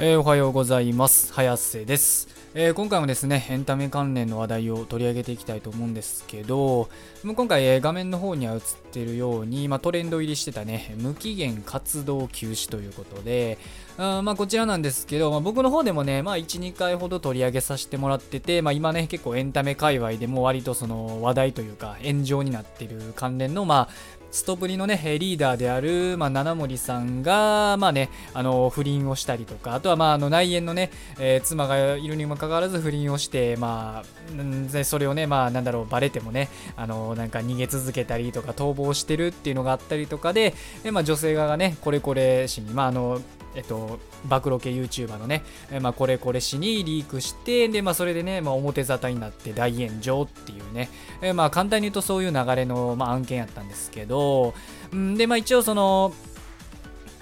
えー、おはようございます。早瀬です、えー、今回もですね、エンタメ関連の話題を取り上げていきたいと思うんですけど、今回、えー、画面の方には映ってるように、まあ、トレンド入りしてたね、無期限活動休止ということで、あまあ、こちらなんですけど、まあ、僕の方でもね、まあ、1、2回ほど取り上げさせてもらってて、まあ、今ね、結構エンタメ界隈でも割とその話題というか、炎上になってる関連の、まあ、ストプリのね、リーダーである、まあ、七森さんが、まあね、あの、不倫をしたりとか、あとは、まあ、あの、内縁のね、えー、妻がいるにもかかわらず不倫をして、まあ、それをね、まあ、なんだろう、バレてもね、あの、なんか逃げ続けたりとか、逃亡してるっていうのがあったりとかで、でまあ、女性側がね、これこれしに、まあ、あの、えっと、暴露系 YouTuber のね、えまあ、これこれ氏にリークして、で、まあ、それでね、まあ、表沙汰になって大炎上っていうね、えまあ、簡単に言うとそういう流れの、まあ、案件やったんですけど、うんで、まあ、一応その、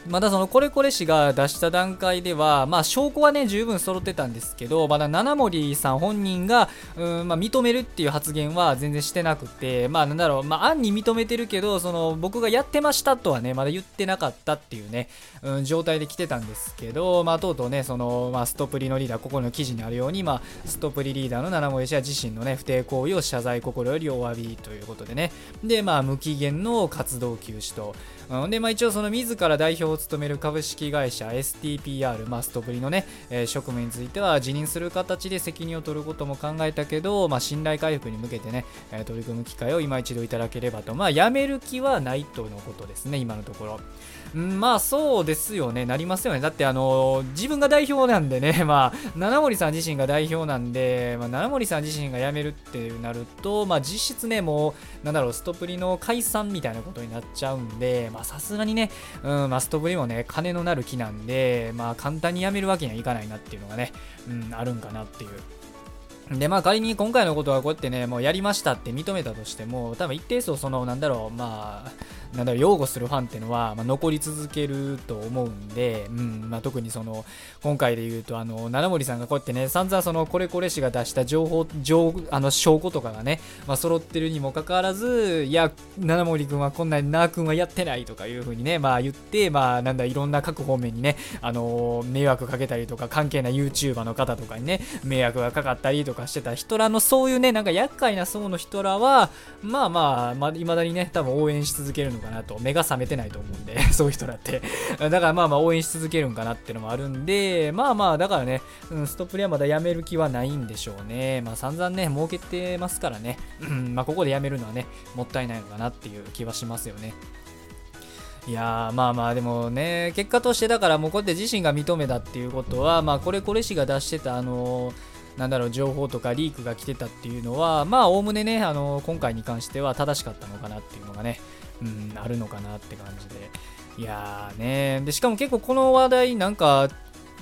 まだそのこれこれ氏が出した段階では、まあ、証拠はね十分揃ってたんですけど、まだ七森さん本人が、うんまあ、認めるっていう発言は全然してなくて、まあ、なんだろう、まあ、案に認めてるけど、その僕がやってましたとはね、まだ言ってなかったっていうね、うん、状態で来てたんですけど、まあ、とうとうね、その、まあ、ストプリのリーダー、ここの記事にあるように、まあ、ストプリリーダーの七森氏は自身のね、不貞行為を謝罪心よりお詫びということでね、で、まあ、無期限の活動休止と、うん、で、まあ、一応その自ら代表を務める株式会社 STPR、まあ、ストプリのね、えー、職務については辞任する形で責任を取ることも考えたけど、まあ、信頼回復に向けてね、えー、取り組む機会を今一度いただければと、まあ、辞める気はないとのことですね、今のところ。うん、まあそうですよね、なりますよね。だってあの自分が代表なんでね、まあ、七森さん自身が代表なんで、まあ、七森さん自身が辞めるってなると、まあ実質ね、もう、なんだろう、ストプリの解散みたいなことになっちゃうんで、まあさすがにね、うん、マストブリもね、金のなる木なんで、まあ簡単にやめるわけにはいかないなっていうのがね、うん、あるんかなっていう。で、まあ仮に今回のことはこうやってね、もうやりましたって認めたとしても、多分一定数その、なんだろう、まあ、なんだろう、擁護するファンっていうのは、まあ、残り続けると思うんで、うんまあ、特にその、今回で言うと、あの、七森さんがこうやってね、散々その、これこれ氏が出した情報、情あの、証拠とかがね、まあ、揃ってるにもかかわらず、いや、七森君はこんなになー君はやってないとかいうふうにね、まあ言って、まあ、なんだ、いろんな各方面にね、あの、迷惑かけたりとか、関係ない YouTuber の方とかにね、迷惑がかかったりとかかしてた人らの、そういうね、なんか厄介な層の人らは、まあまあ、まあ、未だにね、多分応援し続けるのかなと、目が覚めてないと思うんで、そういう人だって。だからまあまあ応援し続けるんかなってのもあるんで、まあまあ、だからね、うん、ストップリはまだやめる気はないんでしょうね。まあ散々ね、儲けてますからね、うん、まあここでやめるのはね、もったいないのかなっていう気はしますよね。いやまあまあでもね結果としてだからもうこうやって自身が認めたっていうことはまあこれこれ氏が出してたあのーなんだろう情報とかリークが来てたっていうのはまあおおむねねあの今回に関しては正しかったのかなっていうのがね、うん、あるのかなって感じで。いやーね。でしかも結構この話題なんか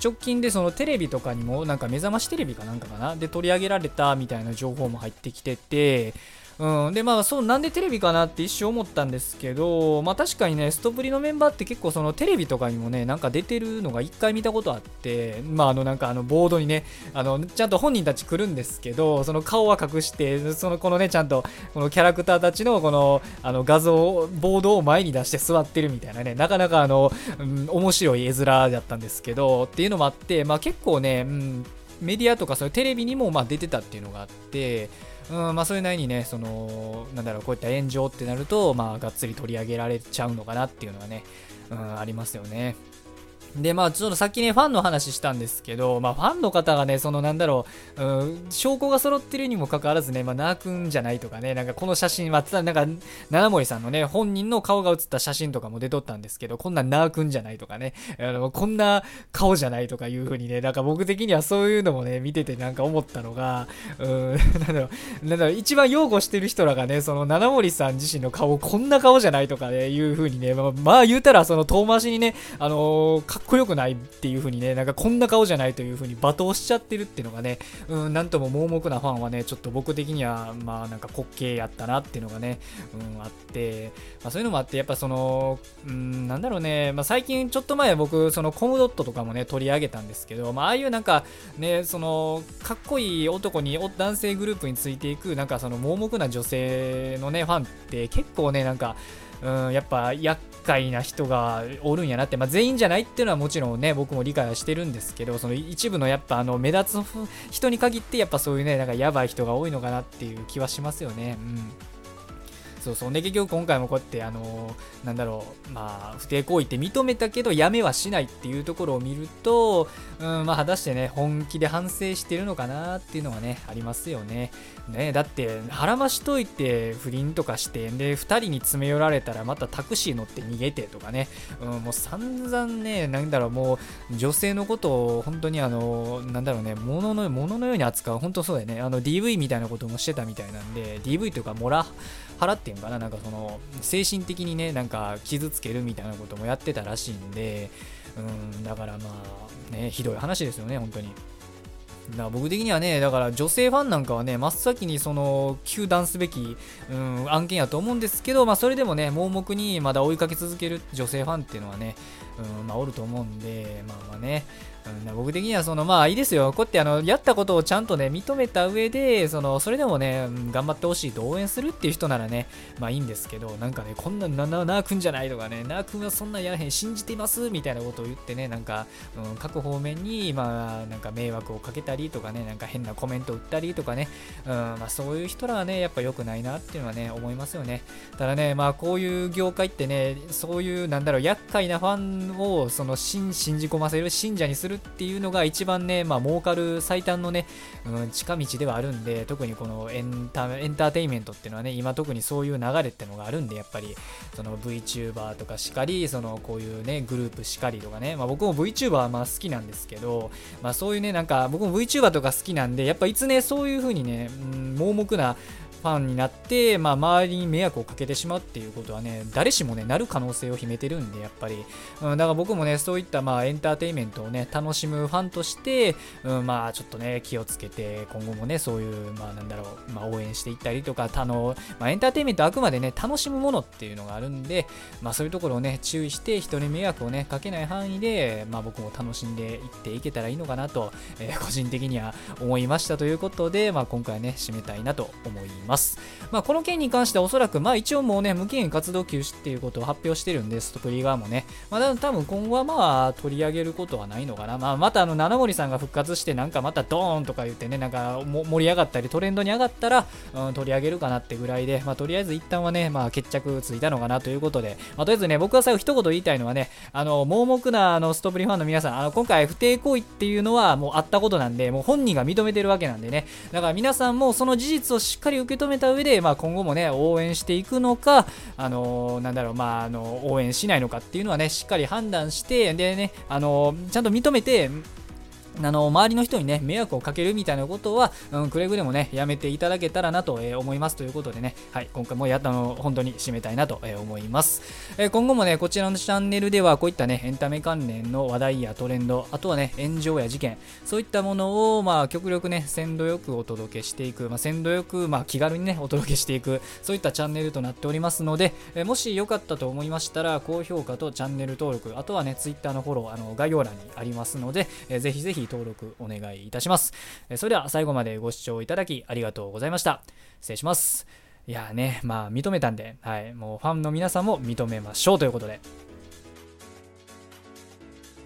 直近でそのテレビとかにもなんか目覚ましテレビかなんかかな？で取り上げられたみたいな情報も入ってきててうん、でまあそうなんでテレビかなって一瞬思ったんですけどまあ確かにねストプリのメンバーって結構そのテレビとかにもねなんか出てるのが一回見たことあってまああのなんかあのボードにねあのちゃんと本人たち来るんですけどその顔は隠してそのこのねちゃんとこのキャラクターたちのこのあの画像ボードを前に出して座ってるみたいなねなかなかあの、うん、面白い絵面だったんですけどっていうのもあってまあ結構ね、うん、メディアとかそういうテレビにもま出てたっていうのがあってうんまあ、それなりにね、その、なんだろう、こういった炎上ってなると、まあ、がっつり取り上げられちゃうのかなっていうのはね、うん、ありますよね。で、まあ、ちょっとさっきね、ファンの話したんですけど、まあ、ファンの方がね、そのなんだろう、うん、証拠が揃ってるにもかかわらずね、まあ、なーくんじゃないとかね、なんかこの写真は、なんか、七森さんのね、本人の顔が写った写真とかも出とったんですけど、こんななーくんじゃないとかね、あの、こんな顔じゃないとかいう風にね、なんか僕的にはそういうのもね、見ててなんか思ったのが、うん、なんだろう、なんだろう、一番擁護してる人らがね、その七森さん自身の顔、こんな顔じゃないとかね、いう風にね、まあ、まあ、言うたら、その遠回しにね、あのー、こよくないっていう風にね、なんかこんな顔じゃないという風に罵倒しちゃってるっていうのがね、うん、なんとも盲目なファンはね、ちょっと僕的には、まあなんか滑稽やったなっていうのがね、うん、あって、まあそういうのもあって、やっぱその、うん、なんだろうね、まあ最近ちょっと前僕、そのコムドットとかもね、取り上げたんですけど、まあああいうなんかね、その、かっこいい男に、男性グループについていく、なんかその盲目な女性のね、ファンって結構ね、なんか、うん、やっぱ厄介な人がおるんやなって、まあ、全員じゃないっていうのはもちろんね僕も理解はしてるんですけどその一部のやっぱあの目立つ人に限ってやっぱそういうねなんかやばい人が多いのかなっていう気はしますよね。うんそうそう。で、結局今回もこうやって、あのー、なんだろう、まあ、不貞行為って認めたけど、やめはしないっていうところを見ると、うん、まあ、果たしてね、本気で反省してるのかなっていうのはね、ありますよね。ね、だって、腹ましといて不倫とかして、で、2人に詰め寄られたらまたタクシー乗って逃げてとかね、うん、もう散々ね、なんだろう、もう、女性のことを本当にあの、なんだろうね、物の、物のように扱う、本当そうだよね、あの、DV みたいなこともしてたみたいなんで、DV というか、モラ、払ってんかな、なんかその、精神的にね、なんか傷つけるみたいなこともやってたらしいんで、うん、だからまあ、ね、ひどい話ですよね、本当に。だ僕的にはね、だから女性ファンなんかはね、真っ先にその、糾弾すべき、うん、案件やと思うんですけど、まあそれでもね、盲目にまだ追いかけ続ける女性ファンっていうのはね、うん、まあおると思うんで、まあまあね、うん、僕的にはそのまあいいですよ。こうやってあのやったことをちゃんとね認めた上でそのそれでもね、頑張ってほしいと応援するっていう人ならねまあいいんですけどなんかねこんななななーくんじゃないとかねなーくんはそんなやらへん信じています？みたいなことを言ってねなんか、うん、各方面にまあなんか迷惑をかけたりとかねなんか変なコメントを打ったりとかね、うんまあ、そういう人らはねやっぱ良くないなっていうのはね思いますよね。ただねまあこういう業界ってねそういうなんだろう厄介なファンをその信じ込ませる信者にするっていうのが一番ね、まあ、儲かる最短のね、うん、近道ではあるんで、特にこのエンタエンターテインメントっていうのはね、今特にそういう流れってのがあるんで、やっぱり、その VTuber とかしかり、そのこういうね、グループしかりとかね、まあ、僕も VTuber はまあ好きなんですけど、まあそういうね、なんか僕も VTuber とか好きなんで、やっぱいつね、そういう風にね、うん、盲目なファンになって、まあ、周りに迷惑をかけてしまうっていうことはね、誰しもね、なる可能性を秘めてるんで、やっぱり。うん、だから僕もね、そういったまあエンターテインメントをね、楽しむファンとして、うん、まあちょっとね、気をつけて、今後もね、そういう、まあなんだろう、まあ応援していったりとか、あの、まあ、エンターテインメントあくまでね、楽しむものっていうのがあるんで、まあそういうところをね、注意して、人に迷惑をね、かけない範囲で、まあ僕も楽しんでいっていけたらいいのかなと、えー、個人的には思いましたということで、まあ今回ね、締めたいなと思います。まあこの件に関してはおそらく、まあ一応もうね、無期限活動休止っていうことを発表してるんです、ストプリ側もね。まあ多分今後はまあ取り上げることはないのかな。まあまたあの、七森さんが復活してなんかまたドーンとか言ってね、なんか盛り上がったりトレンドに上がったら、うん、取り上げるかなってぐらいで、まあとりあえず一旦はね、まあ決着ついたのかなということで、まあとりあえずね、僕は最後一言言いたいのはね、あの、盲目なあのストプリファンの皆さん、あの今回不貞行為っていうのはもうあったことなんで、もう本人が認めてるわけなんでね、だから皆さんもその事実をしっかり受け止めた上で、まあ今後もね、応援していくのか、あのなんだろう、まあ、あの応援しないのかっていうのはね、しっかり判断して、でね、あのちゃんと認めて、あの周りの人にね迷惑をかけるみたいなことは、うん、くれぐれもねやめていただけたらなと、えー、思いますということでね、はい、今回もやったの本当に締めたいなと、えー、思います、えー、今後もねこちらのチャンネルではこういったねエンタメ関連の話題やトレンドあとはね炎上や事件そういったものをまあ極力ね鮮度よくお届けしていく、まあ、鮮度よくまあ気軽にねお届けしていくそういったチャンネルとなっておりますので、えもしよかったと思いましたら高評価とチャンネル登録あとはね Twitter のフォローあの概要欄にありますので、えー、ぜひぜひ登録お願いいたします。それでは最後までご視聴いただきありがとうございました。失礼します。いやね、まあ認めたんで、はい、もうファンの皆さんも認めましょうということで。